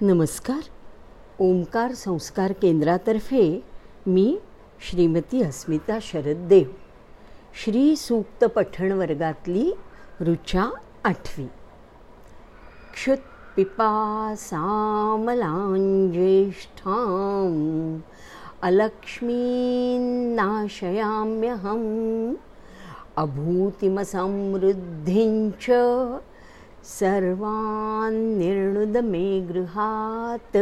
नमस्कार. ओंकार संस्कार केंद्रातर्फे मी श्रीमती अस्मिता शरद देव. श्री सूक्त पठण वर्गातली ऋचा आठवी. क्षुत्पिपासामलाञ्ज्येष्ठाम् अलक्ष्मीन्नाशयाम्यहम् अभूतिमसमृद्धिञ्च सर्वान् निर्णुद मे गृहात्